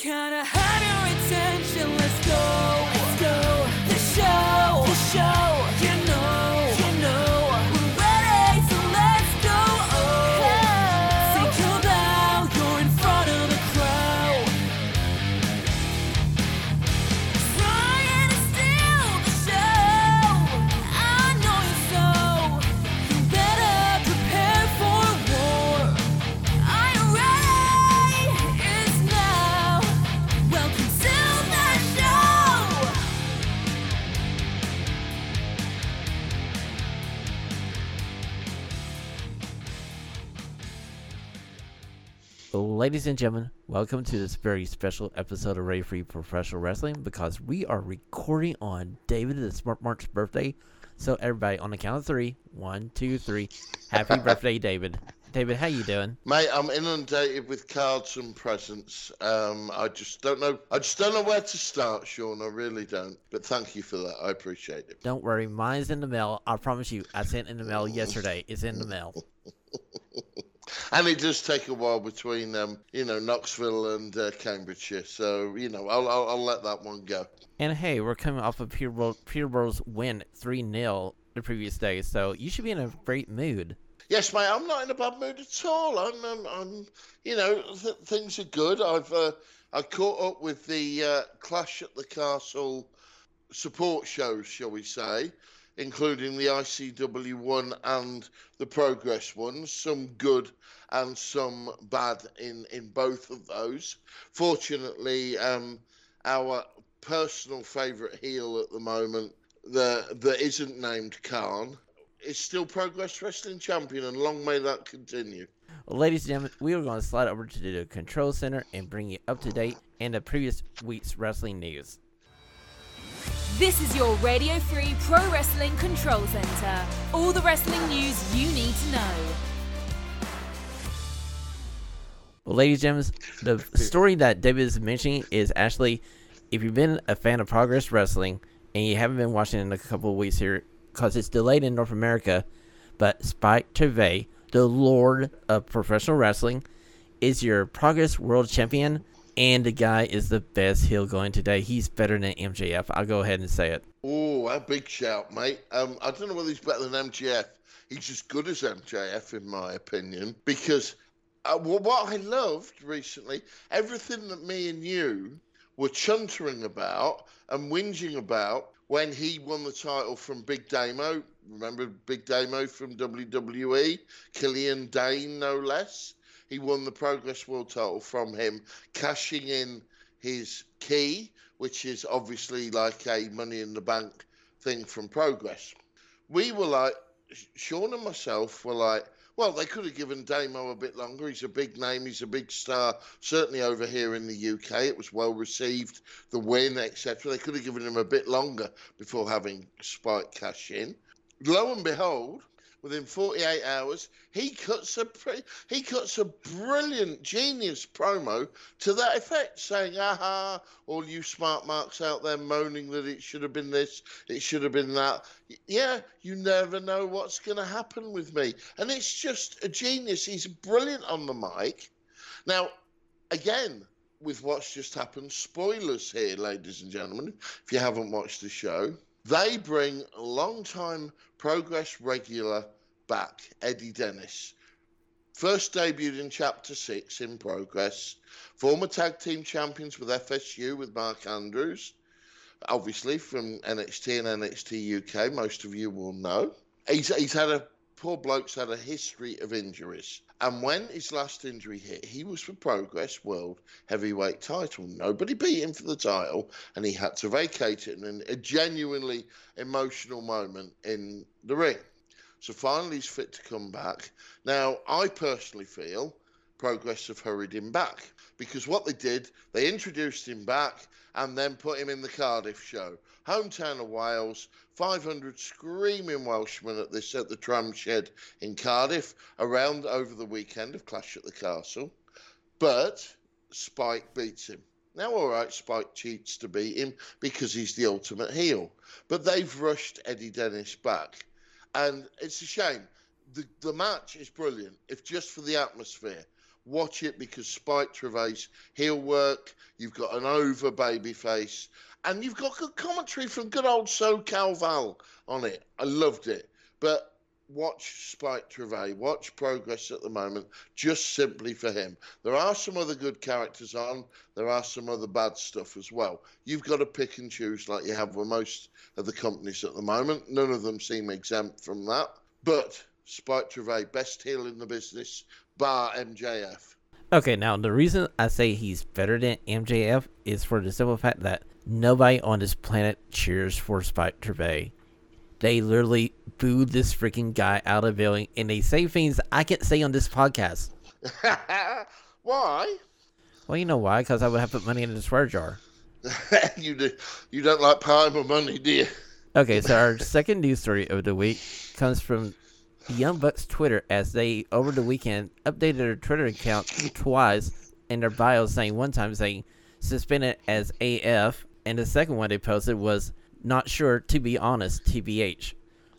Can Ladies and gentlemen, welcome to this very special episode of Ray Free Professional Wrestling because we are recording on David the Smart Mark's birthday. So everybody, on the count of three, one, two, three, happy birthday, David. David, how you doing? Mate, I'm inundated with cards and presents. Um, I just don't know. I just don't know where to start, Shawn. I really don't. But thank you for that. I appreciate it. Don't worry, mine's in the mail. I promise you, I sent in the mail yesterday. It's in the mail. And it does take a while between, um, you know, Knoxville and uh, Cambridgeshire. So you know, I'll, I'll I'll let that one go. And hey, we're coming off of Peterborough, Peterborough's win 3 0 the previous day, so you should be in a great mood. Yes, mate. I'm not in a bad mood at all. I'm, I'm, I'm you know, th- things are good. I've, uh, I caught up with the uh, Clash at the Castle support shows, shall we say, including the ICW one and the Progress ones. Some good and some bad in in both of those. Fortunately, um, our personal favourite heel at the moment, the that isn't named Khan, is still Progress Wrestling Champion, and long may that continue. Well, ladies and gentlemen, we are going to slide over to the control center and bring you up to date and the previous week's wrestling news. This is your Radio Free Pro Wrestling Control Center. All the wrestling news you need to know. Well, ladies and gentlemen, the story that David is mentioning is actually, if you've been a fan of Progress Wrestling and you haven't been watching in a couple of weeks here, because it's delayed in North America, but Spike Trivet, the Lord of Professional Wrestling, is your Progress World Champion, and the guy is the best heel going today. He's better than MJF. I'll go ahead and say it. Oh, a big shout, mate. Um, I don't know whether he's better than MJF. He's as good as MJF, in my opinion, because uh, wh- what I loved recently, everything that me and you were chuntering about and whinging about when he won the title from Big Damo. Remember Big Damo from WWE? Killian Dain, no less. He won the Progress World title from him, cashing in his key, which is obviously like a Money in the Bank thing from Progress. We were like, Shawn and myself were like, well, they could have given Damo a bit longer. He's a big name. He's a big star. Certainly over here in the UK, it was well received. The win, etc. They could have given him a bit longer before having Spike cash in. Lo and behold, within 48 hours, he cuts a pre- he cuts a brilliant, genius promo to that effect, saying, "Aha! All you smart marks out there moaning that it should have been this, it should have been that. Yeah, you never know what's going to happen with me." And it's just a genius. He's brilliant on the mic. Now, again, with what's just happened, spoilers here, ladies and gentlemen. If you haven't watched the show, they bring long-time Progress regular back, Eddie Dennis. First debuted in Chapter 6 in Progress. Former tag team champions with FSU with Mark Andrews. Obviously from NXT and NXT UK, most of you will know. He's, he's had a, poor bloke's had a history of injuries. And when his last injury hit, he was for Progress World Heavyweight title. Nobody beat him for the title, and he had to vacate it in a genuinely emotional moment in the ring. So finally, he's fit to come back. Now, I personally feel Progress have hurried him back because what they did, they introduced him back and then put him in the Cardiff show. Hometown of Wales, 500 screaming Welshmen at this at the tram shed in Cardiff around over the weekend of Clash at the Castle. But Spike beats him. Now, all right, Spike cheats to beat him because he's the ultimate heel. But they've rushed Eddie Dennis back. And it's a shame. The, the match is brilliant, if just for the atmosphere. Watch it because Spike Trivet, he'll work. You've got an over baby face, and you've got good commentary from good old SoCal Val on it. I loved it. But watch Spike Trivet, watch Progress at the moment, just simply for him. There are some other good characters on, there are some other bad stuff as well. You've got to pick and choose like you have with most of the companies at the moment. None of them seem exempt from that. But Spike Trivet, best heel in the business, bar MJF. Okay, now the reason I say he's better than MJF is for the simple fact that nobody on this planet cheers for Spike Trivet. They literally booed this freaking guy out of building, and they say things I can't say on this podcast. Why? Well, you know why? Because I would have put money in the swear jar. you do, you don't like pie or money, do you? Okay, so our second news story of the week comes from Young Bucks Twitter as they over the weekend updated their Twitter account twice in their bio, saying one time saying suspended as AF, and the second one they posted was not sure to be honest, TBH.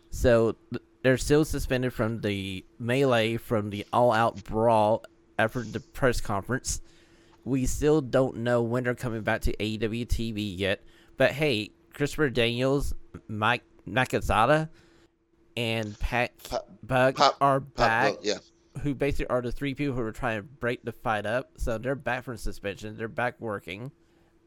So they're still suspended from the melee from the all out brawl after the press conference. We still don't know when they're coming back to AEW TV yet. But hey, Christopher Daniels, Mike Nakazawa, and Pat Pa- Buck are back, Buck, yeah. who basically are the three people who are trying to break the fight up. So they're back from suspension. They're back working.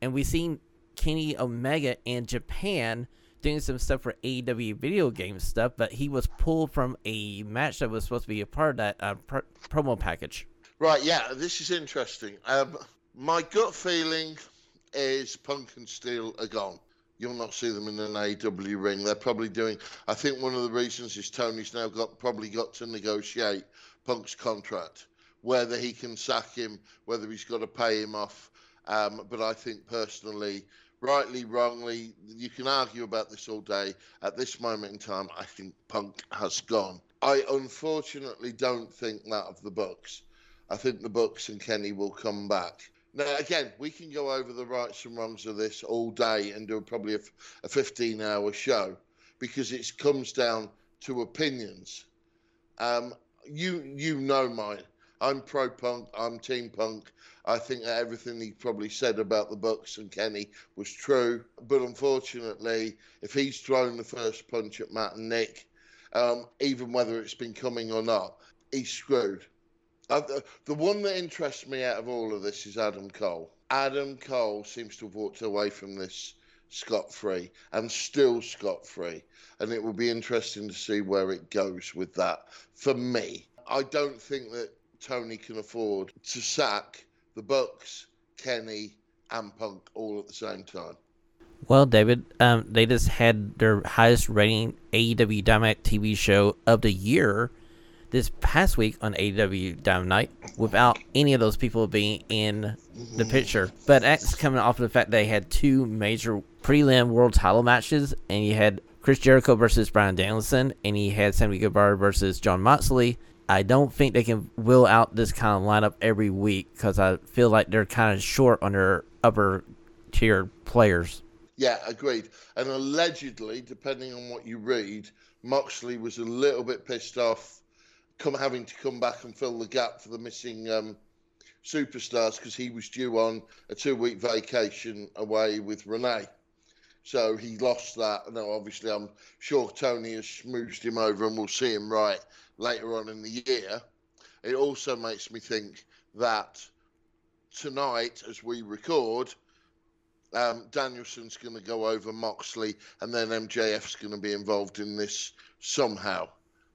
And we've seen Kenny Omega in Japan doing some stuff for AEW video game stuff, but he was pulled from a match that was supposed to be a part of that uh, pr- promo package. Right, yeah, this is interesting. Um, my gut feeling is Punk and Steel are gone. You'll not see them in an AW ring. They're probably doing. I think one of the reasons is Tony's now got probably got to negotiate Punk's contract, whether he can sack him, whether he's got to pay him off. Um, but I think personally, rightly, wrongly, you can argue about this all day. At this moment in time, I think Punk has gone. I unfortunately don't think that of the Bucks. I think the Bucks and Kenny will come back. Now, again, we can go over the rights and wrongs of this all day and do probably a, a 15 hour show because it comes down to opinions. Um, you you know mine. I'm pro punk. I'm team punk. I think that everything he probably said about the Bucks and Kenny was true. But unfortunately, if he's thrown the first punch at Matt and Nick, um, even whether it's been coming or not, he's screwed. Uh, the, the one that interests me out of all of this is Adam Cole. Adam Cole seems to have walked away from this scot free and still scot free. And it will be interesting to see where it goes with that. For me, I don't think that Tony can afford to sack the Bucks, Kenny, and Punk all at the same time. Well, David, um, they just had their highest rating AEW Dynamite TV show of the year this past week on AEW Dynamite without any of those people being in the picture. But that's coming off of the fact they had two major prelim world title matches, and you had Chris Jericho versus Bryan Danielson, and he had Sammy Guevara versus Jon Moxley. I don't think they can will out this kind of lineup every week because I feel like they're kind of short on their upper tier players. Yeah, agreed. And allegedly, depending on what you read, Moxley was a little bit pissed off come having to come back and fill the gap for the missing um, superstars because he was due on a two week vacation away with Renee. So he lost that. Now, obviously, I'm sure Tony has smoothed him over and we'll see him right later on in the year. It also makes me think that tonight, as we record, um, Danielson's going to go over Moxley and then MJF's going to be involved in this somehow.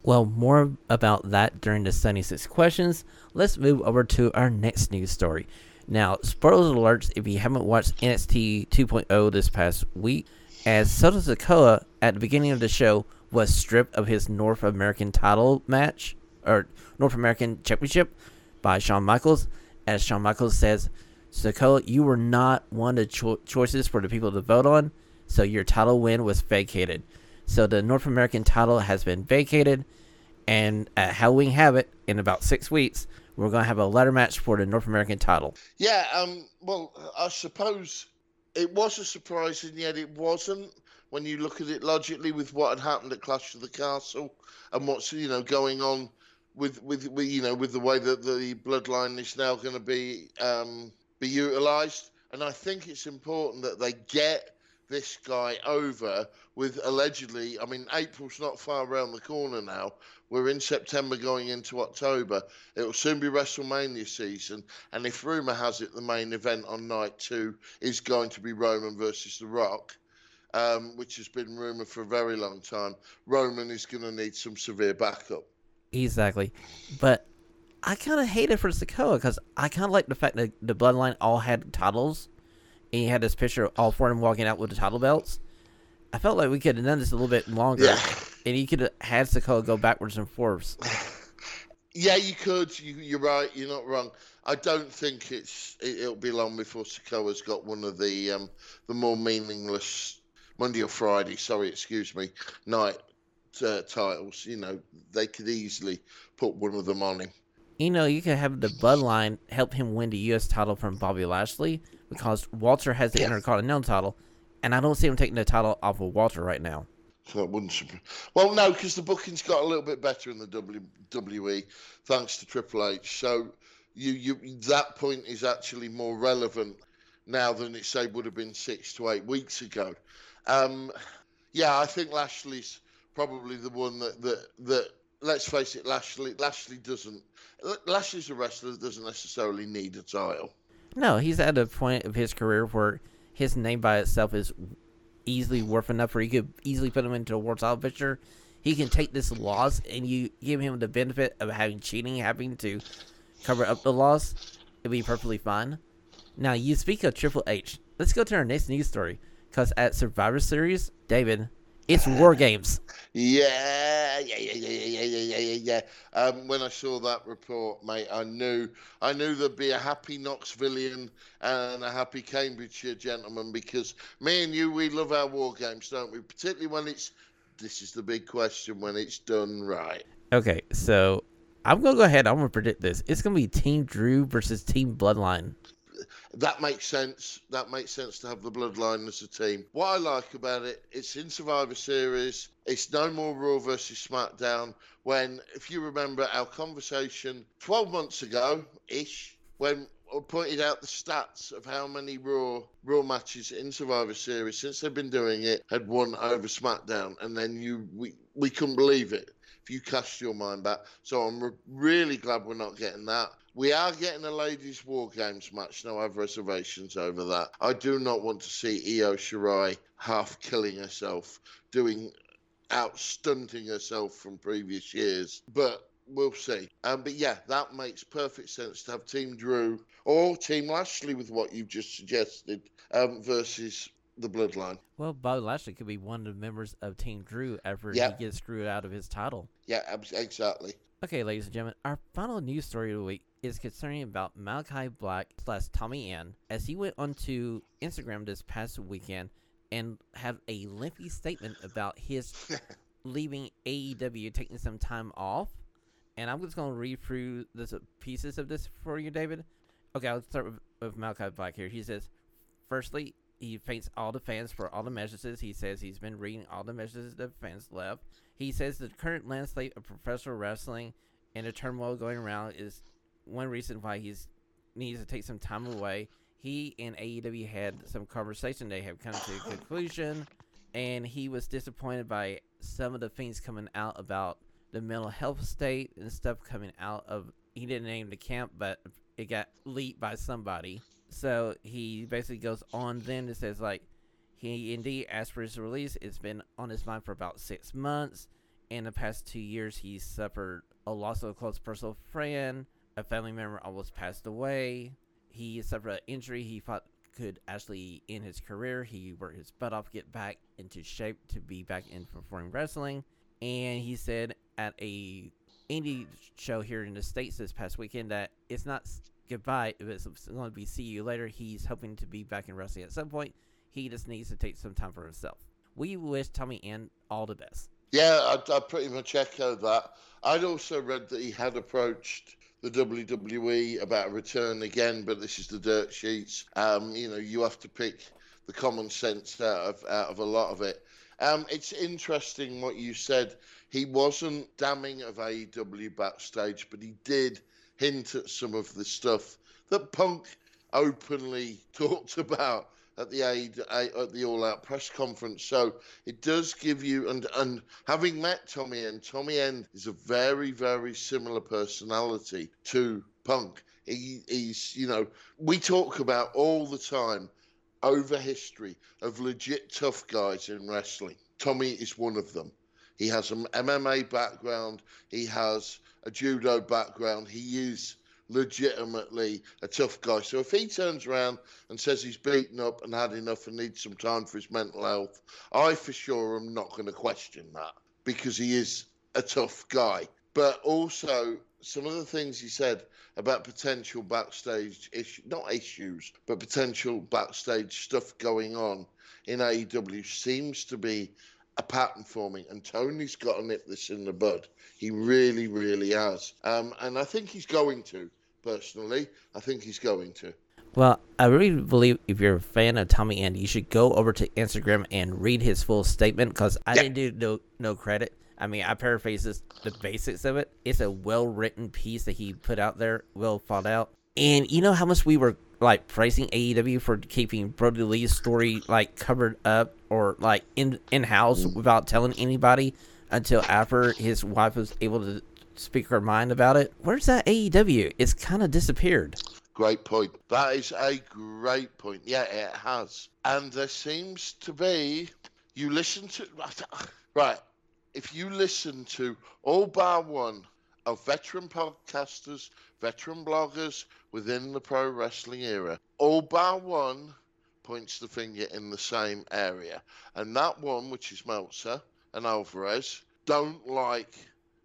Well, more about that during the 76 questions. Let's move over to our next news story. Now, spoilers alerts if you haven't watched NXT 2.0 this past week, as Solo Sikoa at the beginning of the show was stripped of his North American title match, or North American Championship, by Shawn Michaels. As Shawn Michaels says, Sikoa, you were not one of the cho- choices for the people to vote on, so your title win was vacated. So the North American title has been vacated, and at Halloween Havoc in about six weeks, we're gonna have a ladder match for the North American title. Yeah, um, well, I suppose it was a surprise, and yet it wasn't when you look at it logically with what had happened at Clash of the Castle and what's you know going on with, with with you know with the way that the bloodline is now going to be um, be utilised, and I think it's important that they get this guy over with allegedly. I mean, April's not far around the corner now. We're in September going into October. It will soon be WrestleMania season, and if rumor has it, the main event on night two is going to be Roman versus The Rock. Um, which has been rumored for a very long time. Roman is going to need some severe backup. Exactly. But I kind of hate it for Sikoa because I kind of like the fact that the Bloodline all had titles. And he had this picture of all four of them walking out with the title belts. I felt like we could have done this a little bit longer. Yeah. And you could have had Sikoa go backwards and forwards. Yeah, you could. You, you're right. You're not wrong. I don't think it's it, it'll be long before Sikoa's got one of the um, the more meaningless Monday or Friday. Sorry, excuse me. Night uh, titles. You know, they could easily put one of them on him. You know, you could have the Bloodline help him win the U.S. title from Bobby Lashley because Walter has the. Intercontinental title, and I don't see him taking the title off of Walter right now. So it wouldn't. surpri- Well, no, because the booking's got a little bit better in the WWE, thanks to Triple H. So you, you that point is actually more relevant now than it say would have been six to eight weeks ago. Um, yeah, I think Lashley's probably the one that that that. Let's face it, Lashley. Lashley doesn't. Lashley's a wrestler that doesn't necessarily need a title. No, he's at a point of his career where his name by itself is easily worth enough where you could easily put him into a world title picture. He can take this loss and you give him the benefit of having cheating, having to cover up the loss. It'd be perfectly fine. Now, you speak of Triple H. Let's go to our next news story. Because at Survivor Series, David, it's war games. Yeah, yeah, yeah, yeah, yeah, yeah, yeah, yeah. Um, when I saw that report, mate, I knew I knew there'd be a happy Knoxvillean and a happy Cambridgeshire gentleman because me and you, we love our war games, don't we? Particularly when it's this is the big question when it's done right. Okay, so I'm gonna go ahead. I'm gonna predict this. It's gonna be Team Drew versus Team Bloodline. That makes sense. That makes sense to have the bloodline as a team. What I like about it, it's in Survivor Series. It's no more Raw versus SmackDown. When, if you remember our conversation 12 months ago ish, when I pointed out the stats of how many Raw Raw matches in Survivor Series since they've been doing it had won over SmackDown, and then you we we couldn't believe it if you cast your mind back. So I'm re- really glad we're not getting that. We are getting a ladies' war games match. No, I have reservations over that. I do not want to see Io Shirai half killing herself, doing out stunting herself from previous years. But we'll see. Um, but yeah, that makes perfect sense to have Team Drew or Team Lashley with what you've just suggested um, versus the Bloodline. Well, Bobby Lashley could be one of the members of Team Drew after Yeah. he gets screwed out of his title. Yeah, exactly. Okay, ladies and gentlemen, our final news story of the week is concerning about Malachi Black slash Tommy End as he went onto Instagram this past weekend and have a lengthy statement about his leaving AEW, taking some time off. And I'm just going to read through the pieces of this for you, David. Okay, I'll start with, with Malachi Black here. He says, firstly, he thanks all the fans for all the messages. He says he's been reading all the messages the fans left. He says the current landscape of professional wrestling and the turmoil going around is one reason why he's needs to take some time away. He and AEW had some conversation. They have come to a conclusion, and he was disappointed by some of the things coming out about the mental health state and stuff coming out of. He didn't name the camp, but it got leaked by somebody. So he basically goes on then and says like he indeed asked for his release. It's been on his mind for about six months. In the past two years, he suffered a loss of a close personal friend. A family member almost passed away. He suffered an injury he thought could actually end his career. He worked his butt off, get back into shape to be back in performing wrestling. And he said at a indie show here in the states this past weekend that it's not goodbye. It's going to be see you later. He's hoping to be back in wrestling at some point. He just needs to take some time for himself. We wish Tommy End all the best. Yeah, I, I pretty much echo that. I'd also read that he had approached the WWE about a return again, but this is the dirt sheets. Um, you know, you have to pick the common sense out of out of a lot of it. Um, it's interesting what you said. He wasn't damning of AEW backstage, but he did hint at some of the stuff that Punk openly talked about at the aid at the All Out press conference. So it does give you and and having met Tommy End, Tommy End is a very very similar personality to Punk. He, he's you know we talk about all the time over history of legit tough guys in wrestling. Tommy is one of them. He has an MMA background. He has a judo background. He is legitimately a tough guy. So if he turns around and says he's beaten up and had enough and needs some time for his mental health, I for sure am not going to question that because he is a tough guy. But also, some of the things he said about potential backstage issues, not issues, but potential backstage stuff going on in AEW seems to be a pattern forming, and Tony's got to nip this in the bud. He really, really has. Um, and I think he's going to personally. I think he's going to. Well, I really believe if you're a fan of Tommy End, you should go over to Instagram and read his full statement because I Yeah. didn't do no, no credit. I mean, I paraphrase this, the basics of it. It's a well written piece that he put out there, well thought out. And you know how much we were like praising AEW for keeping Brodie Lee's story like covered up or like in in house without telling anybody until after his wife was able to speak her mind about it. Where's that AEW? It's kind of disappeared. Great point. That is a great point. Yeah, it has. And there seems to be, you listen to, right, if you listen to all bar one of veteran podcasters, veteran bloggers within the pro wrestling era, all bar one points the finger in the same area. And that one, which is Meltzer and Alvarez, don't like,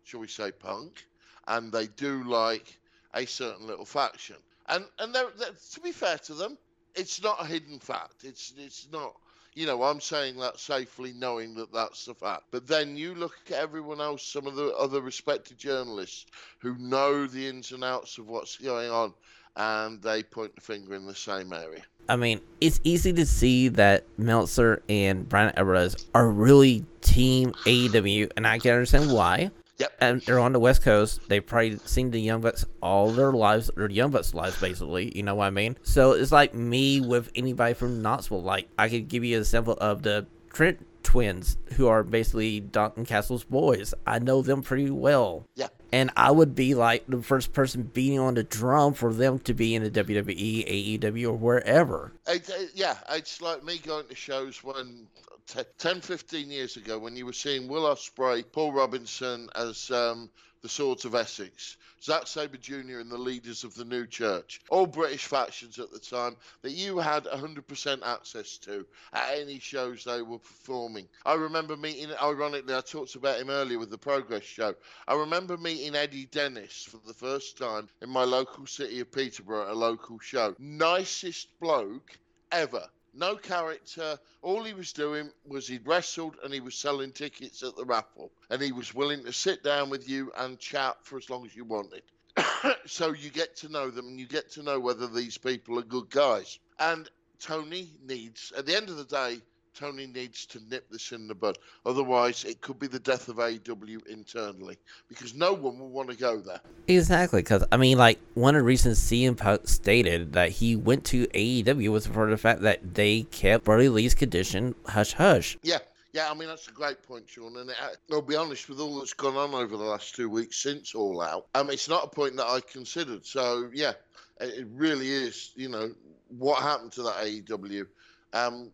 shall we say, punk, and they do like a certain little faction. And and they're, they're- to be fair to them, it's not a hidden fact. It's it's not. You know, I'm saying that safely, knowing that that's the fact. But then you look at everyone else, some of the other respected journalists who know the ins and outs of what's going on, and they point the finger in the same area. I mean, it's easy to see that Meltzer and Bryan Alvarez are really team AEW, and I can understand why. Yep. And they're on the West Coast. They've probably seen the Young Bucks all their lives, or Young Bucks' lives, basically. You know what I mean? So it's like me with anybody from Knoxville. Like, I could give you an example of the Trent twins, who are basically Dalton Castle's boys. I know them pretty well. Yeah. And I would be like the first person beating on the drum for them to be in the WWE, AEW, or wherever. It, it- yeah, it's like me going to shows when t- 10, 15 years ago when you were seeing Will Ospreay, Paul Robinson as um, the Swords of Essex, Zack Sabre Jr. and the leaders of the New Church, all British factions at the time that you had 100% access to at any shows they were performing. I remember meeting, ironically, I talked about him earlier with the Progress show. I remember meeting Eddie Dennis for the first time in my local city of Peterborough at a local show. Nicest bloke ever. No character. All he was doing was he'd wrestled and he was selling tickets at the raffle. And he was willing to sit down with you and chat for as long as you wanted. so you get to know them and you get to know whether these people are good guys. And Tony needs, at the end of the day, Tony needs to nip this in the bud. Otherwise, it could be the death of AEW internally because no one will want to go there. Exactly, because I mean, like one of the reasons CM Punk stated that he went to AEW was for the fact that they kept Brodie Lee's condition hush hush. Yeah, yeah. I mean that's a great point, Shawn. And uh, I'll be honest with all that's gone on over the last two weeks since All Out. Um, it's not a point that I considered. So yeah, it, it really is. You know what happened to that AEW, um,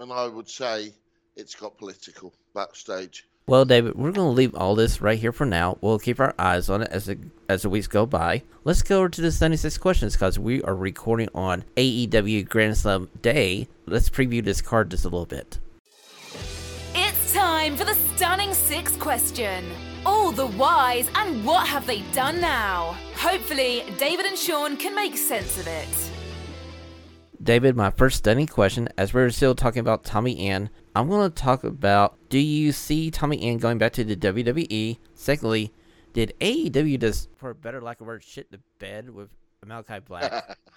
and I would say it's got political backstage. Well, David, we're gonna leave all this right here for now. We'll keep our eyes on it as the as the weeks go by. Let's go over to the 76 questions because we are recording on AEW Grand Slam Day. Let's preview this card just a little bit. It's time for the stunning six question. All the whys and what have they done now? Hopefully, David and Shawn can make sense of it. David, my first stunning question, as we're still talking about Tommy End, I'm going to talk about do you see Tommy End going back to the WWE? Secondly, did AEW just, for a better lack of word, shit the bed with Malachi Black?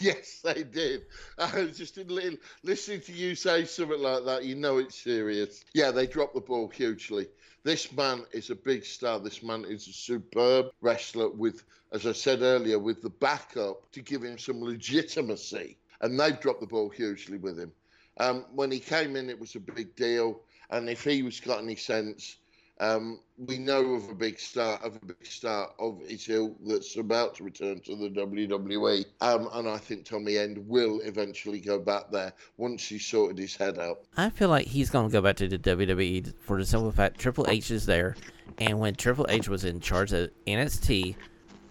Yes, they did. I was just listening to you say something like that. You know it's serious. Yeah, they dropped the ball hugely. This man is a big star. This man is a superb wrestler with, as I said earlier, with the backup to give him some legitimacy. And they've dropped the ball hugely with him. Um, when he came in, it was a big deal. And if he was got any sense, um, we know of a big star of a big star of his that's about to return to the WWE, um, and I think Tommy End will eventually go back there once he's sorted his head out. I feel like he's going to go back to the WWE for the simple fact Triple H is there, and when Triple H was in charge of NXT,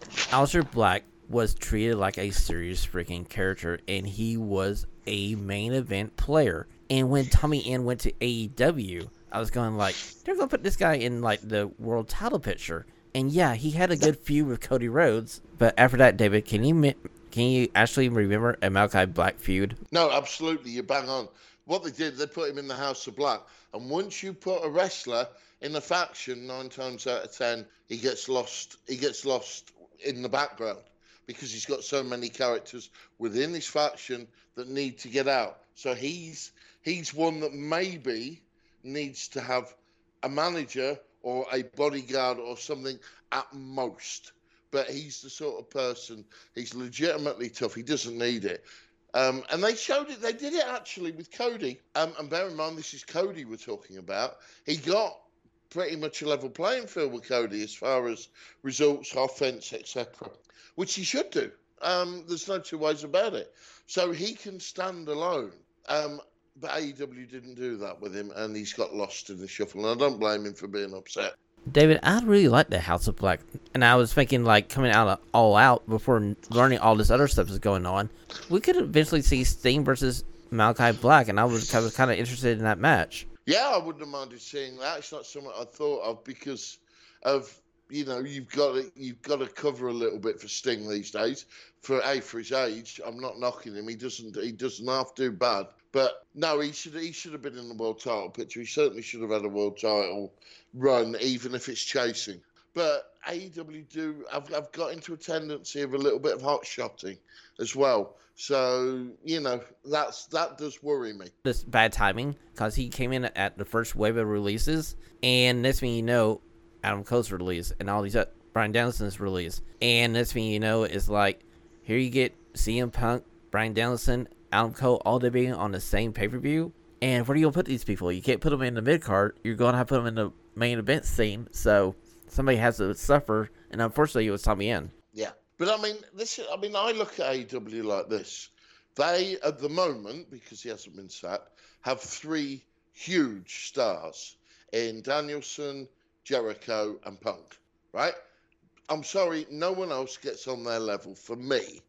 Aleister Black was treated like a serious freaking character, and he was a main event player. And when Tommy End went to AEW, I was going like, they're to put this guy in like the world title picture. And yeah, he had a good feud with Cody Rhodes, but after that, David, can you can you actually remember a Malachi Black feud? No, absolutely, you bang on. What they did, they put him in the House of Black, and once you put a wrestler in a faction, nine times out of ten, he gets lost. He gets lost in the background because he's got so many characters within his faction that need to get out. So he's he's one that maybe needs to have a manager or a bodyguard or something at most. But he's the sort of person, he's legitimately tough. He doesn't need it. Um, and they showed it, they did it actually with Cody. Um, and bear in mind, this is Cody we're talking about. He got pretty much a level playing field with Cody as far as results, offense, etc., which he should do. Um, there's no two ways about it. So he can stand alone. Um, but AEW didn't do that with him, and he's got lost in the shuffle. And I don't blame him for being upset. David, I really like the House of Black, and I was thinking like coming out of all out before learning all this other stuff is going on. We could eventually see Sting versus Malachi Black, and I was, I was kind of interested in that match. Yeah, I wouldn't have minded seeing that. It's not something I thought of because of you know you've got to you've got to cover a little bit for Sting these days. For a for his age, I'm not knocking him. He doesn't he doesn't half do bad. But no, he should he should have been in the world title picture. He certainly should have had a world title run, even if it's chasing. But AEW do I've I've got into a tendency of a little bit of hot shotting as well. So you know that's that does worry me. This bad timing because he came in at the first wave of releases, and next thing you know, Adam Cole's release and all these uh, Bryan Danielson's release, and next thing you know is like here you get CM Punk, Bryan Danielson, Adam Cole all debuting on the same pay per view. And where do you put these people? You can't put them in the mid card. You're gonna have to put them in the main event scene. So somebody has to suffer, and unfortunately, it was Tommy End. Yeah, but I mean, this. I mean, I look at AEW like this. They, at the moment, because he hasn't been sacked, have three huge stars in Danielson, Jericho, and Punk. Right? I'm sorry, no one else gets on their level. For me,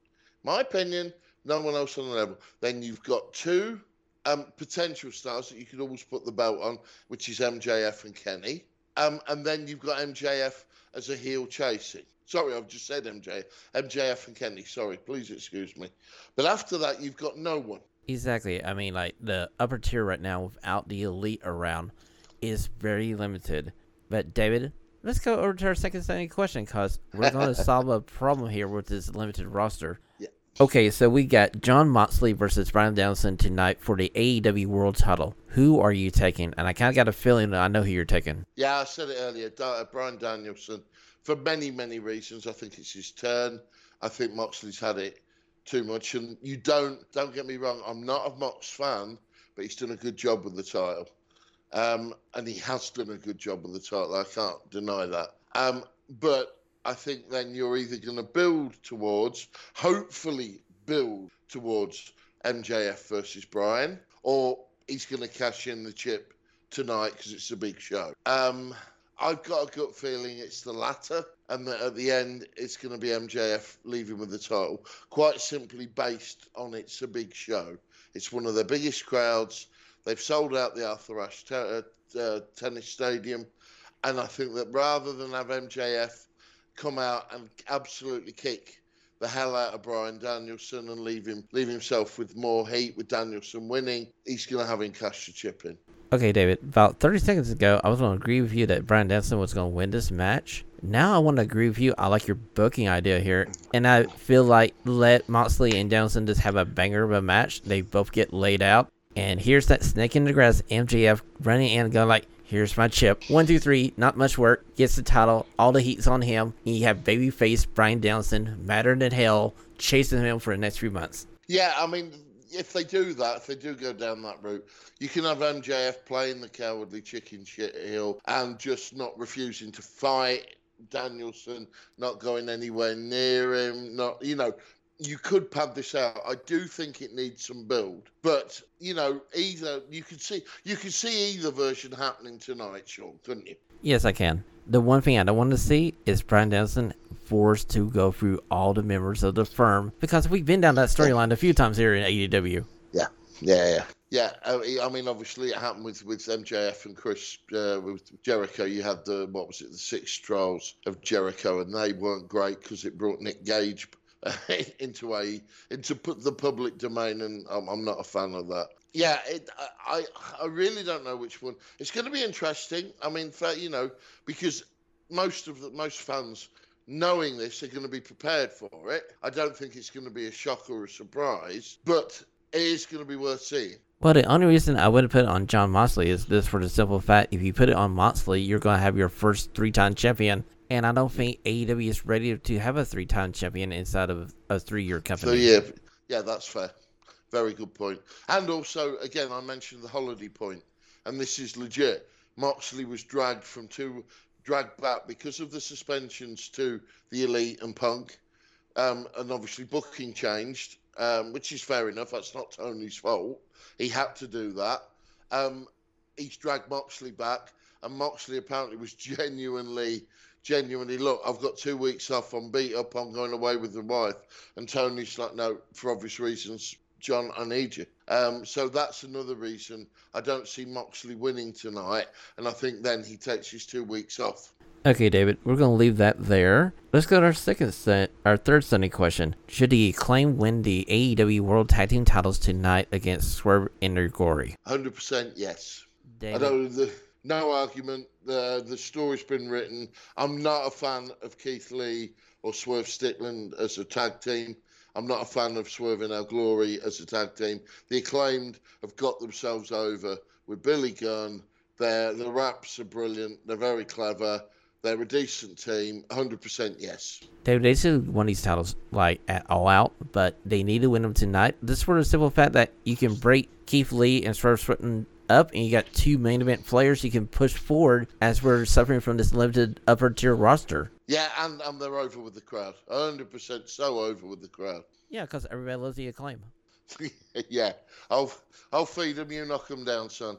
my opinion, no one else on the level. Then you've got two um, potential stars that you could always put the belt on, which is MJF and Kenny. Um, and then you've got MJF as a heel chasing. Sorry, I've just said MJ, MJF and Kenny. Sorry, please excuse me. But after that, you've got no one. Exactly. I mean, like the upper tier right now without the elite around is very limited. But David, let's go over to our second standing question because we're going to solve a problem here with this limited roster. Yeah. Okay, so we got Jon Moxley versus Bryan Danielson tonight for the AEW World Title. Who are you taking? And I kind of got a feeling that I know who you're taking. Yeah, I said it earlier. Da- Bryan Danielson, for many, many reasons. I think it's his turn. I think Moxley's had it too much. And you don't, don't get me wrong, I'm not a Mox fan, but he's done a good job with the title. Um, and he has done a good job with the title. I can't deny that. Um, but I think then you're either going to build towards, hopefully build towards MJF versus Brian, or he's going to cash in the chip tonight because it's a big show. Um, I've got a gut feeling it's the latter, and that at the end it's going to be MJF leaving with the title, quite simply based on it's a big show. It's one of the biggest crowds. They've sold out the Arthur Ashe uh, uh, Tennis Stadium, and I think that rather than have MJF come out and absolutely kick the hell out of Bryan Danielson and leave him leave himself with more heat with Danielson winning, he's to have him cash the chip in. Okay, David. About 30 seconds ago, I was going to agree with you that Bryan Danielson was going to win this match. Now I want to agree with you. I like your booking idea here, and I feel like let Moxley and Danielson just have a banger of a match. They both get laid out, and here's that snake in the grass. MJF running and going like, "Here's my chip. One, two, three. Not much work. Gets the title. All the heat's on him. And you have babyface Bryan Danielson, madder than hell, chasing him for the next few months." Yeah, I mean, if they do that, if they do go down that route, you can have MJF playing the cowardly chicken shit heel and just not refusing to fight Danielson, not going anywhere near him, not, you know, you could pad this out. I do think it needs some build, but you know, either you could see you could see either version happening tonight, Shawn, couldn't you? Yes, I can. The one thing I don't want to see is Bryan Danielson forced to go through all the members of the firm because we've been down that storyline a few times here in AEW. Yeah, yeah, yeah. Yeah, I I mean, obviously, it happened with, with MJF and Chris uh, with Jericho. You had the what was it, the six trials of Jericho, and they weren't great because it brought Nick Gage into a into put the public domain, and I'm, I'm not a fan of that. Yeah, it, I I really don't know which one. It's going to be interesting. I mean, for, you know, because most of the most fans knowing this are going to be prepared for it. I don't think it's going to be a shock or a surprise, but it is going to be worth seeing. Well, the only reason I wouldn't put it on Jon Moxley is this for the simple fact if you put it on Moxley, you're going to have your first three time champion. And I don't think AEW is ready to have a three time champion inside of a three year company. So, yeah, yeah, that's fair. Very good point. And also, again, I mentioned the holiday point, and this is legit. Moxley was dragged from two, dragged back because of the suspensions to the Elite and Punk, um, and obviously booking changed, um, which is fair enough. That's not Tony's fault. He had to do that. Um, he's dragged Moxley back, and Moxley apparently was genuinely, genuinely. Look, I've got two weeks off. I'm beat up. I'm going away with the wife. And Tony's like, no, for obvious reasons, John, I need you. Um, so that's another reason I don't see Moxley winning tonight, and I think then he takes his two weeks off. Okay, David, we're going to leave that there. Let's go to our second set, our third Sunday question. Should the acclaim win the AEW World Tag Team titles tonight against Swerve and Gory? 100% yes. David. I don't, the, no argument. The, the story's been written. I'm not a fan of Keith Lee or Swerve Strickland as a tag team. I'm not a fan of Swerve and Our Glory as a tag team. The acclaimed have got themselves over with Billy Gunn. Their the raps are brilliant. They're very clever. They're a decent team. 100% yes. They should win these titles like at all out, but they need to win them tonight. This for the simple fact that you can break Keith Lee and Swerve Strickland up, and you got two main event players you can push forward as we're suffering from this limited upper tier roster. Yeah, and, and they're over with the crowd. 100% so over with the crowd. Yeah, because everybody loves the acclaim. yeah, I'll I'll feed them. You knock them down, son.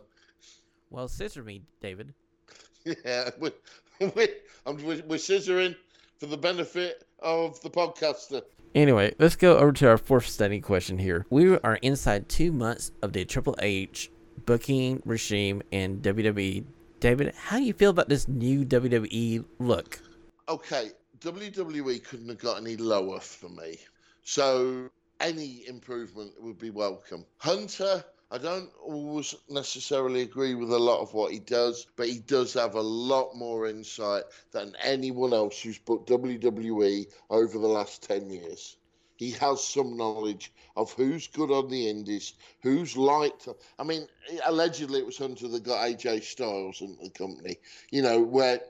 Well, scissor me, David. Yeah, we're, we're, we're, we're scissoring for the benefit of the podcaster. Anyway, let's go over to our fourth study question here. We are inside two months of the Triple H booking regime in WWE. David, how do you feel about this new WWE look? Okay, WWE couldn't have got any lower for me. So any improvement would be welcome. Hunter, I don't always necessarily agree with a lot of what he does, but he does have a lot more insight than anyone else who's booked WWE over the last 10 years. He has some knowledge of who's good on the indies, who's liked. I mean, allegedly it was Hunter that got AJ Styles and the company, you know, where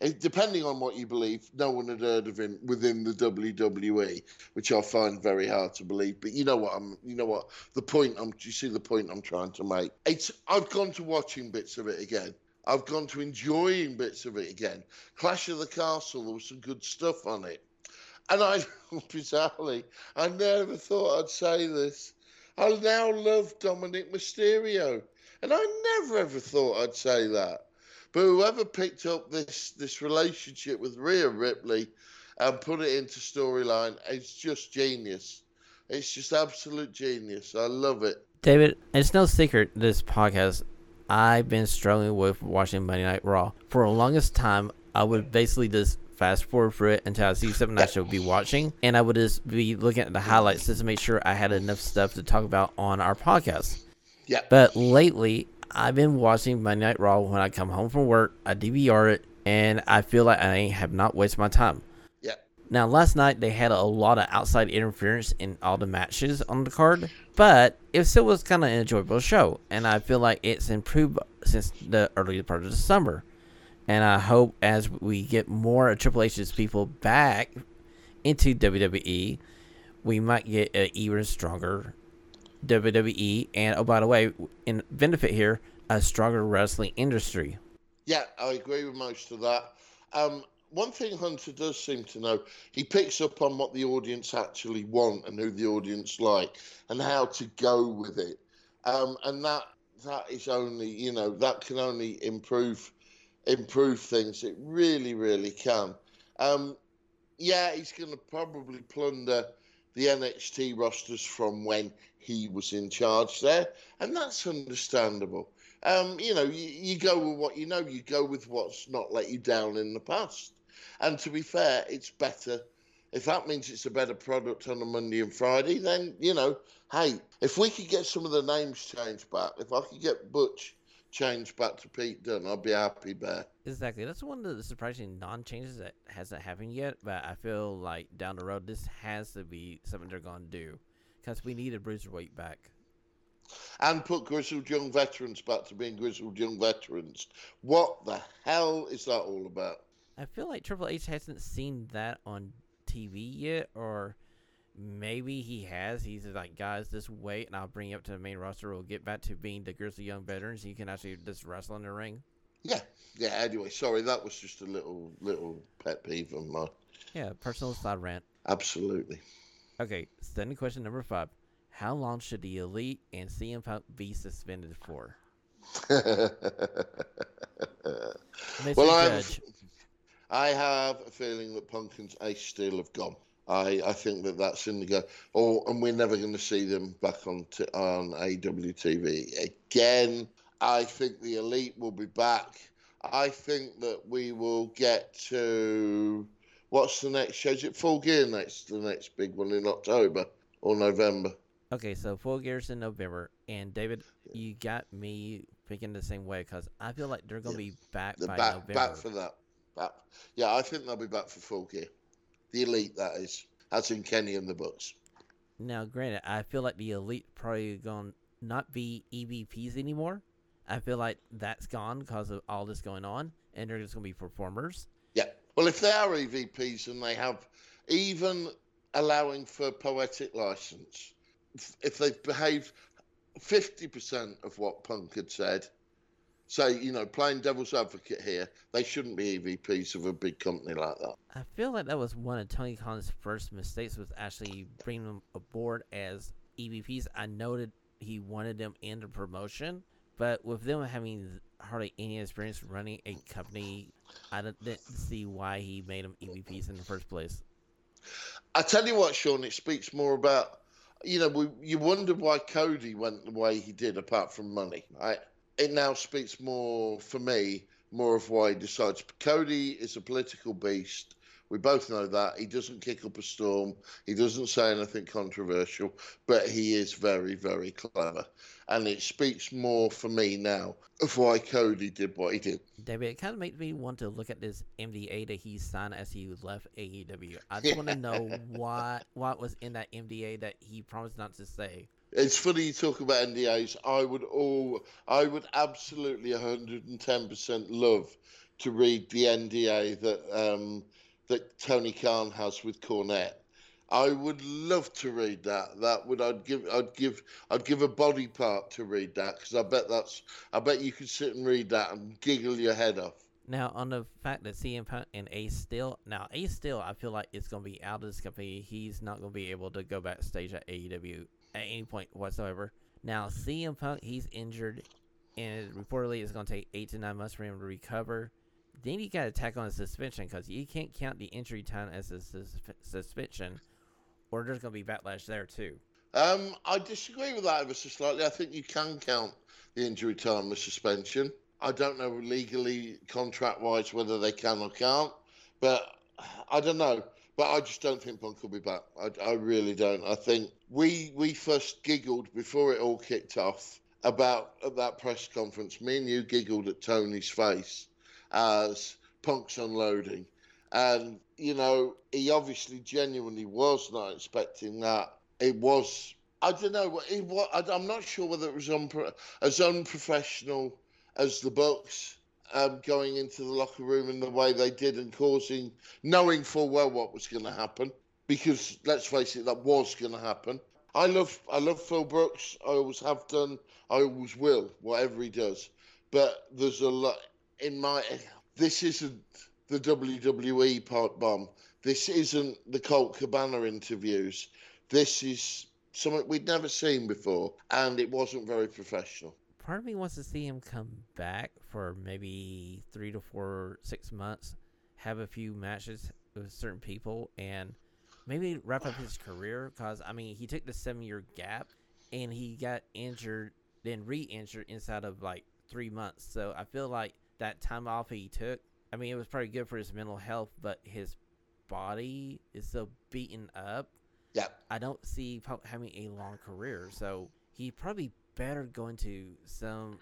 eh, depending on what you believe, no one had heard of him within the WWE, which I find very hard to believe. But you know what? I'm, you know what? The point I'm, you see the point I'm trying to make. It's, I've gone to watching bits of it again. I've gone to enjoying bits of it again. Clash of the Castle, there was some good stuff on it. And I, bizarrely, I never thought I'd say this. I now love Dominik Mysterio. And I never ever thought I'd say that. But whoever picked up this this relationship with Rhea Ripley and put it into storyline, it's just genius. It's just absolute genius. I love it. David, it's no secret this podcast, I've been struggling with watching Monday Night Raw. For the longest time, I would basically just fast forward for it until I see something I should be watching, and I would just be looking at the highlights just to make sure I had enough stuff to talk about on our podcast. Yeah. But lately, I've been watching Monday Night Raw when I come home from work. I DVR it, and I feel like I have not wasted my time. Yeah. Now, last night they had a lot of outside interference in all the matches on the card, but it still was kind of an enjoyable show, and I feel like it's improved since the early part of the summer. And I hope as we get more of Triple H's people back into WWE, we might get an even stronger WWE, and oh by the way, in benefit here, a stronger wrestling industry. Yeah, I agree with most of that. Um, one thing Hunter does seem to know, he picks up on what the audience actually want and who the audience like, and how to go with it. Um, and that that is only, you know, that can only improve improve things. It really, really can. Um, yeah, he's going to probably plunder the NXT rosters from when he was in charge there, and that's understandable. Um, you know, you, you go with what you know. You go with what's not let you down in the past. And to be fair, it's better. If that means it's a better product on a Monday and Friday, then you know, hey, if we could get some of the names changed back, if I could get Butch changed back to Pete Dunne, I'd be happy, Bear. Exactly. That's one of the surprising non-changes that hasn't happened yet. But I feel like down the road, this has to be something they're going to do because we need a bruiserweight back. And put grizzled young veterans back to being grizzled young veterans. What the hell is that all about? I feel like Triple H hasn't seen that on TV yet, or maybe he has. He's like, guys, just wait, and I'll bring you up to the main roster. We'll get back to being the grizzly young veterans. You can actually just wrestle in the ring. Yeah, yeah. Anyway, sorry, that was just a little little pet peeve of mine. Yeah, personal side rant. Absolutely. Okay, standing question number five. How long should the Elite and CM Punk be suspended for? Well, I have, I have a feeling that Punk and Ace Steel have gone. I, I think that that's in the go. Oh, and we're never going to see them back on t- on AWTV again. I think the Elite will be back. I think that we will get to what's the next show? Is it Full Gear next? The next big one in October or November? Okay, so full gears in November, and David, you got me thinking the same way because I feel like they're gonna Yeah. be back They're by back November. back for that. Back. Yeah, I think they'll be back for Full Gear. The Elite, that is. That's in Kenny and the Bucks. Now, granted, I feel like the elite probably gonna not be EVPs anymore. I feel like that's gone because of all this going on, and they're just gonna be performers. Yeah. Well, if they are EVPs and they have even allowing for poetic license, if- if they've behaved 50% of what Punk had said, say, you know, playing devil's advocate here, they shouldn't be EVPs of a big company like that. I feel like that was one of Tony Khan's first mistakes was actually bringing them aboard as EVPs. I noted he wanted them in the promotion, but with them having hardly any experience running a company, I didn't didn't see why he made them EVPs in the first place. I tell you what, Shawn, it speaks more about, you know, we, you wonder why Cody went the way he did, apart from money. Right? It now speaks more, for me, more of why he decides. Cody is a political beast. We both know that. He doesn't kick up a storm. He doesn't say anything controversial, but he is very, very clever. And it speaks more for me now of why Cody did what he did. David, it kind of makes me want to look at this NDA that he signed as he left AEW. I just want to know what, what was in that NDA that he promised not to say. It's funny you talk about NDAs. I would all, I would absolutely 110% love to read the NDA that um, that Tony Khan has with Cornette. I would love to read that. That would I'd give I'd give I'd give a body part to read that because I bet that's I bet you could sit and read that and giggle your head off. Now, on the fact that CM Punk and Ace Steel, now Ace Steel, I feel like it's to be out of this company. He's not to be able to go backstage at AEW at any point whatsoever. Now, CM Punk, he's injured, and reportedly it's going to take eight to nine months for him to recover. Then you got to tack on a suspension because you can't count the injury time as a sus- suspension, or there's going to be backlash there too. Um, I disagree with that ever so slightly. I think you can count the injury time as suspension. I don't know legally, contract wise, whether they can or can't, but I don't know. But I just don't think Punk will be back. I, I really don't. I think we we first giggled before it all kicked off about at that press conference. Me and you giggled at Tony's face as Punk's unloading, and you know he obviously genuinely was not expecting that. It was. I don't know. It was, I'm not sure whether it was unpro- as unprofessional as the Bucks um, going into the locker room in the way they did and causing, knowing full well what was going to happen. Because let's face it, that was going to happen. I love, I love Phil Brooks. I always have done. I always will, whatever he does. But there's a lot in my. This isn't the WWE part bomb. This isn't the Colt Cabana interviews. This is something we'd never seen before, and it wasn't very professional part of me wants to see him come back for maybe three to four, six months, have a few matches with certain people, and maybe wrap up his career. Because I mean, he took the seven-year gap, and he got injured, then re-injured inside of like three months. So I feel like that time off he took, I mean, it was probably good for his mental health, but his body is so beaten up. Yeah. I don't see having a long career. So he probably better going to some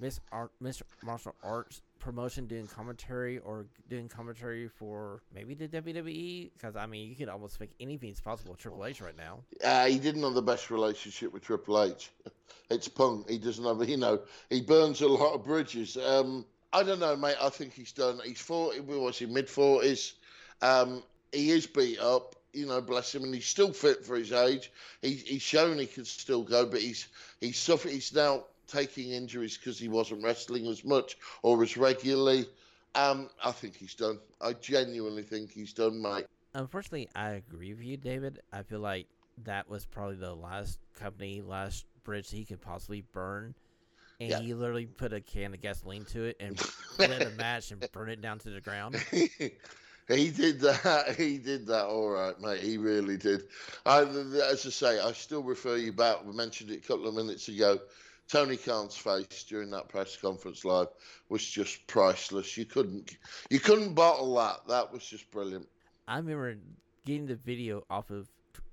Miss Art, Miss Martial Arts promotion doing commentary or doing commentary for maybe the WWE because I mean you could almost think anything's possible with Triple H right now. Uh, he didn't have the best relationship with Triple H. It's Punk. He doesn't have, you know, he burns a lot of bridges. Um, I don't know, mate. I think he's done. He's forty. We was he mid forties? Um, he is beat up you know, bless him, and he's still fit for his age. He, he's shown he can still go, but he's he's suffered. He's now taking injuries because he wasn't wrestling as much or as regularly. Um, I think he's done. I genuinely think he's done, mate. Unfortunately, I agree with you, David. I feel like that was probably the last company, last bridge he could possibly burn. And yeah. he literally put a can of gasoline to it and lit a match and burned it down to the ground. He did that. He did that. All right, mate. He really did. I, as I say, I still refer you back. We mentioned it a couple of minutes ago. Tony Khan's face during that press conference live was just priceless. You couldn't, you couldn't bottle that. That was just brilliant. I remember getting the video off of,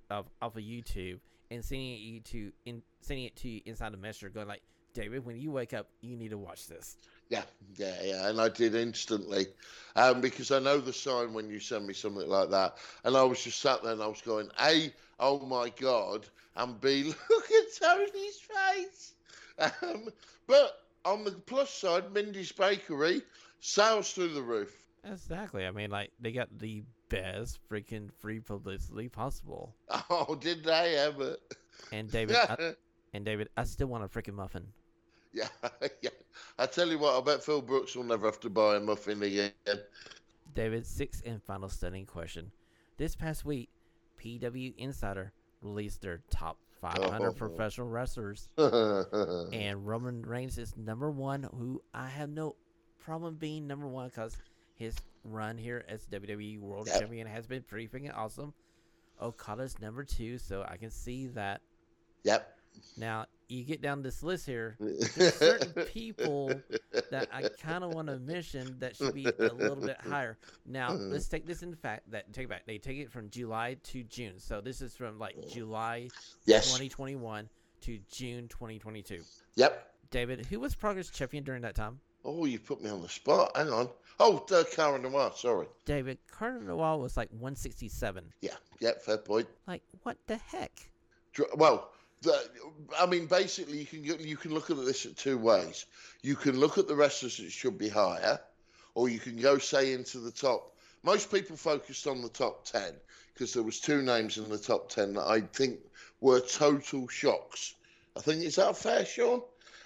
of off of YouTube and sending it you to in sending it to you inside the messenger, going like, David, when you wake up, you need to watch this. Yeah, yeah, yeah. And I did instantly um, because I know the sign when you send me something like that. And I was just sat there and I was going, A, oh my God, and B, look at Tony's face. Um, but on the plus side, Mindy's Bakery, sales through the roof. Exactly. I mean, like, they got the best freaking free publicity possible. Oh, did they ever? And David, I, and David, I still want a freaking muffin. Yeah, yeah. I tell you what, I bet Phil Brooks will never have to buy a muffin again. David, sixth and final stunning question. This past week, PW Insider released their top 500 oh. professional wrestlers, and Roman Reigns is number one. Who I have no problem being number one because his run here as WWE World. Champion has been pretty freaking awesome. Okada's number two, so I can see that. Yep. Now you get down this list here. There's certain people that I kind of want to mention that should be a little bit higher. Now let's take this in fact that take it back. They take it from July to June, so this is from like July yes. 2021 to June 2022. Yep. David, who was Progress champion during that time? Oh, you put me on the spot. Hang on. Oh, uh, Cara Noir. Sorry. David, Cara Noir was like 167. Yeah. Yeah. Fair point. Like what the heck? Well, I mean, basically, you can you can look at this at two ways. You can look at the wrestlers that should be higher, or you can go say into the top. Most people focused on the top ten because there was two names in the top ten that I think were total shocks. I think is that fair, Shawn?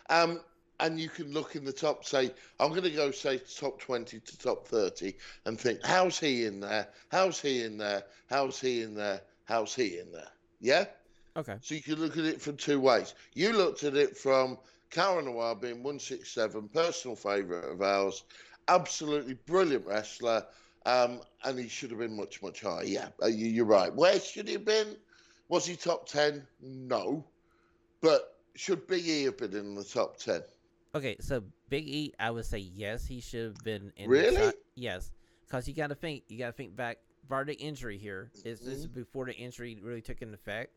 Um, and you can look in the top, say, I'm going to go say top 20 to top 30 and think, how's he in there? How's he in there? How's he in there? How's he in there? Yeah? Okay. So you can look at it from two ways. You looked at it from Cara Noir being 167, personal favourite of ours, absolutely brilliant wrestler, um, and he should have been much, much higher. Yeah, uh, you, are right. Where should he have been? Was he top 10? No. But should Big E have been in the top 10? Okay, so Big E, I would say yes, he should have been in Really? The top, yes. Because you got to think, you got to think back. Bar the injury here is this is mm-hmm. before the injury really took an effect.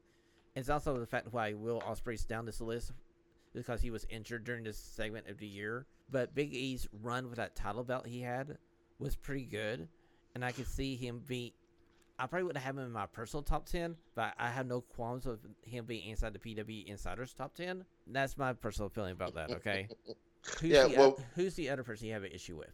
It's also the fact why Will Ospreay's down this list because he was injured during this segment of the year. But Big E's run with that title belt he had was pretty good, and I could see him be. I probably would have him in my personal top ten, but I have no qualms with him being inside the PW Insiders top ten. That's my personal feeling about that. Okay. Who's Yeah, the, well- who's the other person you have an issue with?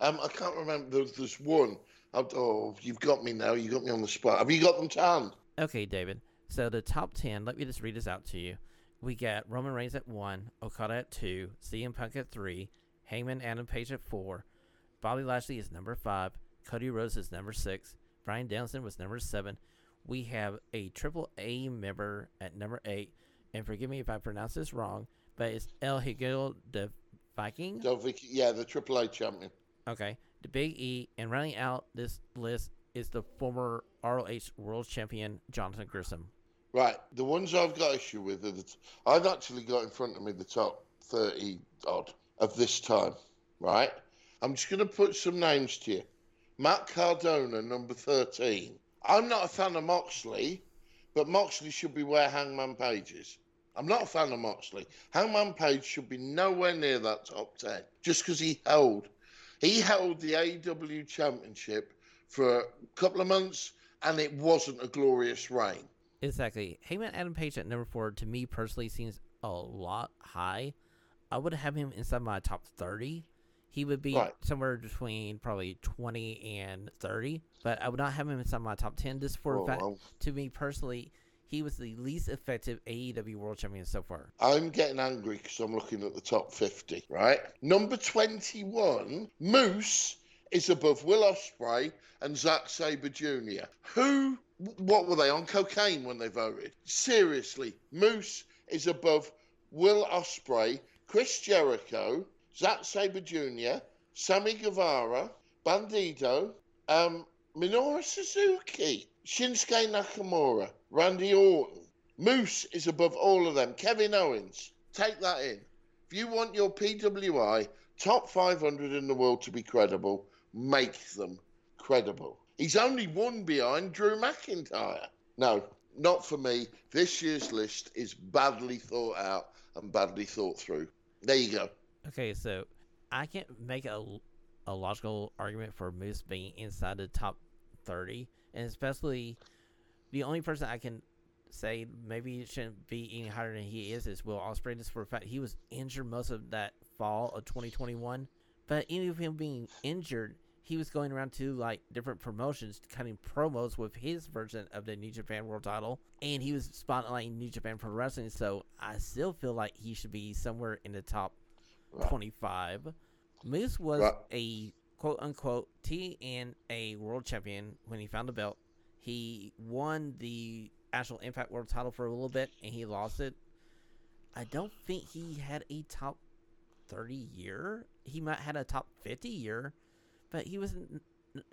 Um, I can't remember. There's, this one. Oh, you've got me now. You got me on the spot. Have you got them to? Okay, David. So the top ten. Let me just read this out to you. We got Roman Reigns at one, Okada at two, CM Punk at three, Hangman Adam Page at four, Bobby Lashley is number five, Cody Rhodes is number six, Bryan Danielson was number seven. We have a Triple A member at number eight, and forgive me if I pronounce this wrong, but it's El Hijo del Vikingo. Yeah, the Triple A champion. Okay, the Big E, and rounding out this list is the former ROH World Champion Jonathan Gresham. Right. The ones I've got issue with are the. I've actually got in front of me the top 30 odd of this time. Right. I'm just going to put some names to you. Matt Cardona, number 13. I'm not a fan of Moxley, but Moxley should be where Hangman Page is. I'm not a fan of Moxley. Hangman Page should be nowhere near that top 10 just because he held. He held the AEW Championship for a couple of months and it wasn't a glorious reign. Exactly. Hangman Adam Page at number four to me personally seems a lot high. I would have him inside my top thirty. He would be Right. somewhere between probably twenty and thirty, but I would not have him inside my top ten. Just for Oh, a fact, well. to me personally, he was the least effective AEW World Champion so far. I'm getting angry because I'm looking at the top 50, right? Number 21, Moose is above Will Ospreay and Zack Sabre Jr. Who, what were they on cocaine when they voted? Seriously, Moose is above Will Ospreay, Chris Jericho, Zack Sabre Jr., Sammy Guevara, Bandido, um, Minoru Suzuki, Shinsuke Nakamura, Randy Orton. Moose is above all of them. Kevin Owens, take that in. If you want your PWI top 500 in the world to be credible, make them credible. He's only one behind Drew McIntyre. No, not for me. This year's list is badly thought out and badly thought through. There you go. Okay, so I can't make a, a logical argument for Moose being inside the top 30, and especially the only person I can say maybe it shouldn't be any higher than he is is Will Ospreay. Just for a fact, he was injured most of that fall of 2021. But even with him being injured, he was going around to like different promotions, cutting promos with his version of the New Japan World Title, and he was spotlighting New Japan Pro Wrestling. So I still feel like he should be somewhere in the top 25. Moose was Right. a quote unquote TNA world champion when he found the belt. He won the actual Impact World title for a little bit and he lost it. I don't think he had a top 30 year. He might had a top 50 year, but he wasn't.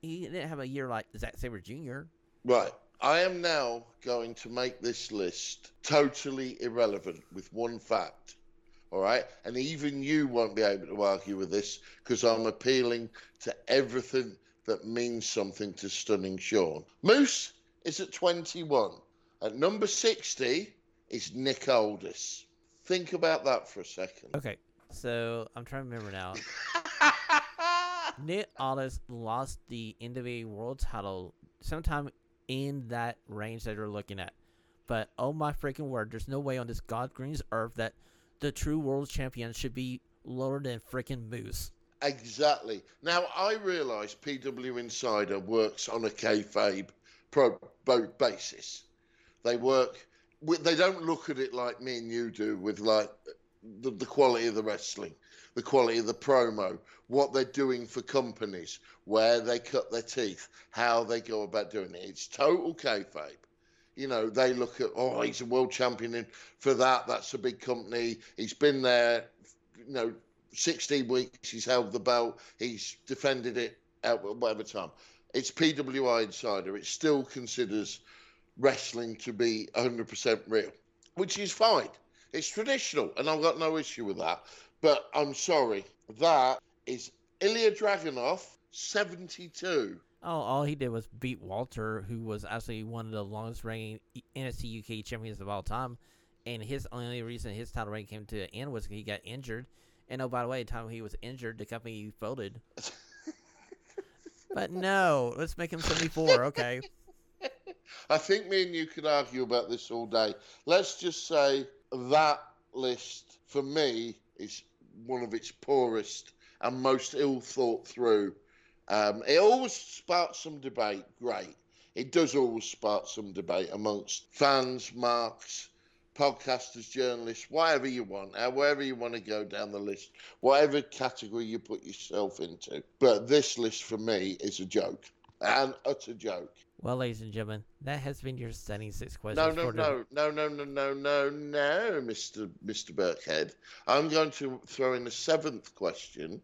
He didn't have a year like Zack Sabre Jr. Right. I am now going to make this list totally irrelevant with one fact. All right. And even you won't be able to argue with this because I'm appealing to everything that means something to Stunning Shawn. Moose is at 21. At number 60 is Nick Aldis. Think about that for a second. Okay, so I'm trying to remember now. Nick Aldis lost the NWA World Title sometime in that range that you're looking at. But oh my freaking word, there's no way on this God green's earth that the true world champion should be lower than freaking Moose. Exactly. Now I realise PW Insider works on a kayfabe pro basis. They work. They don't look at it like me and you do, with like the, the quality of the wrestling, the quality of the promo, what they're doing for companies, where they cut their teeth, how they go about doing it. It's total kayfabe. You know, they look at, oh, he's a world champion for that. That's a big company. He's been there, you know, 16 weeks. He's held the belt. He's defended it at whatever time. It's PWI Insider. It still considers wrestling to be 100% real, which is fine. It's traditional, and I've got no issue with that. But I'm sorry, that is Ilya Dragunov, 72. Oh, all he did was beat Walter, who was actually one of the longest reigning NXT UK champions of all time, and his only reason his title reign came to an end was he got injured. And oh, by the way, the time he was injured, the company folded. but no, let's make him 74, okay? I think me and you could argue about this all day. Let's just say that list, for me, is one of its poorest and most ill thought through. Um, it always sparks some debate, great. It does always spark some debate amongst fans, marks, podcasters, journalists, whatever you want, however you want to go down the list, whatever category you put yourself into. But this list for me is a joke, an utter joke. Well, ladies and gentlemen, that has been your stunning six questions. No, no, no, no, no, no, no, no, no, Mister Mister Burkhead. I'm going to throw in a seventh question,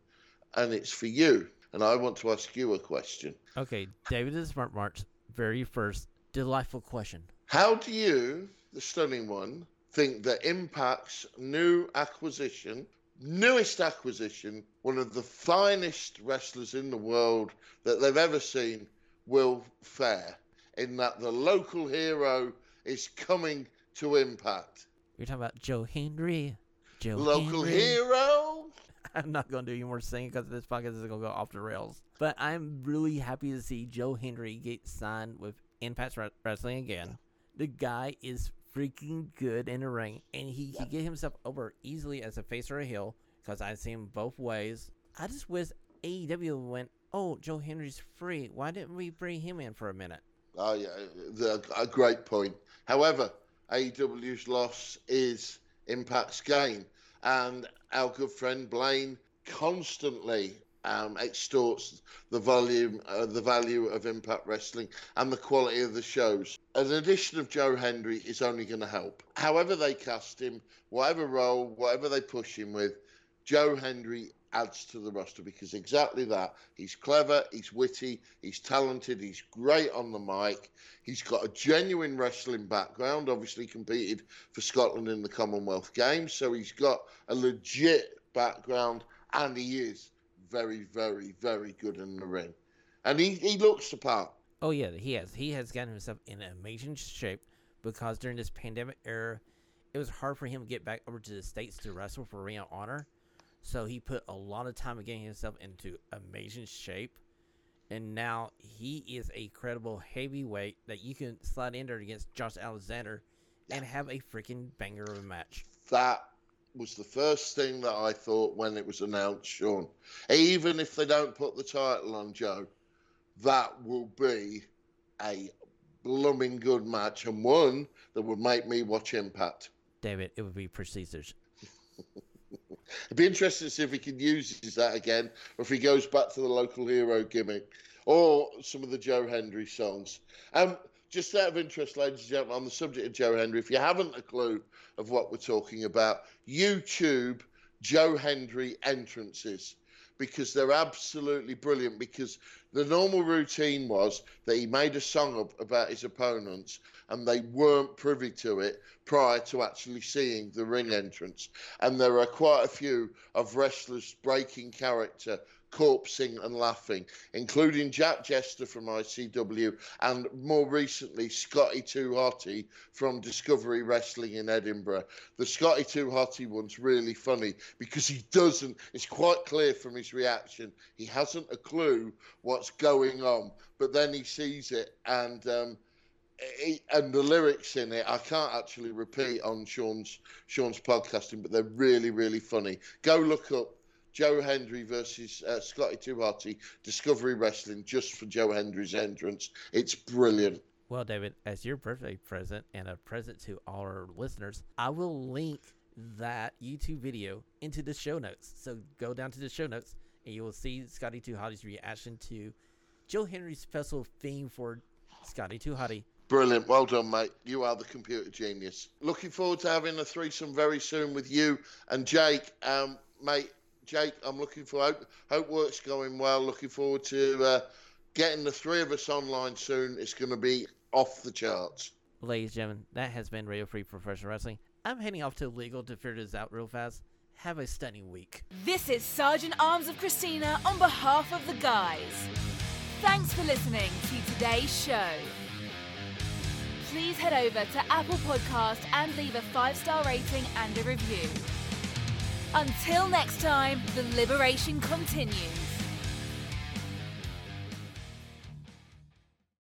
and it's for you. And I want to ask you a question. Okay, David the Smart Mark's very first delightful question. How do you, the stunning one, think that Impact's new acquisition, newest acquisition, one of the finest wrestlers in the world that they've ever seen, will fare? In that the local hero is coming to Impact. You're talking about Joe Hendry. Joe Local Hendry. hero? I'm not going to do any more singing because this podcast is going to go off the rails. But I'm really happy to see Joe Hendry get signed with Impact Wrestling again. The guy is freaking good in the ring, and he can get himself over easily as a face or a heel because I've seen him both ways. I just wish AEW went, oh, Joe Hendry's free. Why didn't we bring him in for a minute? Oh, yeah, the, a great point. However, AEW's loss is Impact's gain. And our good friend Blaine constantly um, extorts the volume, uh, the value of Impact Wrestling and the quality of the shows. An addition of Joe Hendry is only going to help. However they cast him, whatever role, whatever they push him with, Joe Hendry adds to the roster because exactly that. He's clever, he's witty, he's talented, he's great on the mic. He's got a genuine wrestling background, obviously competed for Scotland in the Commonwealth Games, so he's got a legit background and he is very, very, very good in the ring. And he, he looks the part. Oh yeah, he has. He has gotten himself in amazing shape because during this pandemic era, it was hard for him to get back over to the states to wrestle for Ring of Honor. So he put a lot of time in getting himself into amazing shape, and now he is a credible heavyweight that you can slide in there against Josh Alexander and have a freaking banger of a match. That was the first thing that I thought when it was announced, Shawn. Even if they don't put the title on Joe, that will be a blooming good match and one that would make me watch Impact. David, it it would be prestigious. It'd be interesting to see if he can use that again, or if he goes back to the local hero gimmick, or some of the Joe Hendry songs. Um, just out of interest, ladies and gentlemen, on the subject of Joe Hendry, if you haven't a clue of what we're talking about, YouTube Joe Hendry entrances because they're absolutely brilliant. Because the normal routine was that he made a song up about his opponents and they weren't privy to it prior to actually seeing the ring entrance. And there are quite a few of wrestlers breaking character, corpsing and laughing, including Jack Jester from ICW and more recently Scotty Too Hottie from Discovery Wrestling in Edinburgh. The Scotty Too Hottie one's really funny because he doesn't, it's quite clear from his reaction, he hasn't a clue what's going on, but then he sees it and um, and the lyrics in it, I can't actually repeat on Shawn's Shawn's podcasting, but they're really, really funny. Go look up Joe Hendry versus uh, Scotty Hottie Discovery Wrestling just for Joe Hendry's entrance. It's brilliant. Well, David, as your birthday present and a present to all our listeners, I will link that YouTube video into the show notes. So go down to the show notes and you will see Scotty Too Hottie's reaction to Joe Hendry's special theme for Scotty Hottie. Brilliant. Well done, mate. You are the computer genius. Looking forward to having a threesome very soon with you and Jake. Um, mate, Jake, I'm looking for hope. Hope work's going well. Looking forward to uh, getting the three of us online soon. It's going to be off the charts. Ladies and gentlemen, that has been Radio Free Professional Wrestling. I'm heading off to legal to figure this out real fast. Have a stunning week. This is Sergeant Arms of Christina on behalf of the guys. Thanks for listening to today's show. please head over to Apple Podcast and leave a five star rating and a review. Until next time, the liberation continues.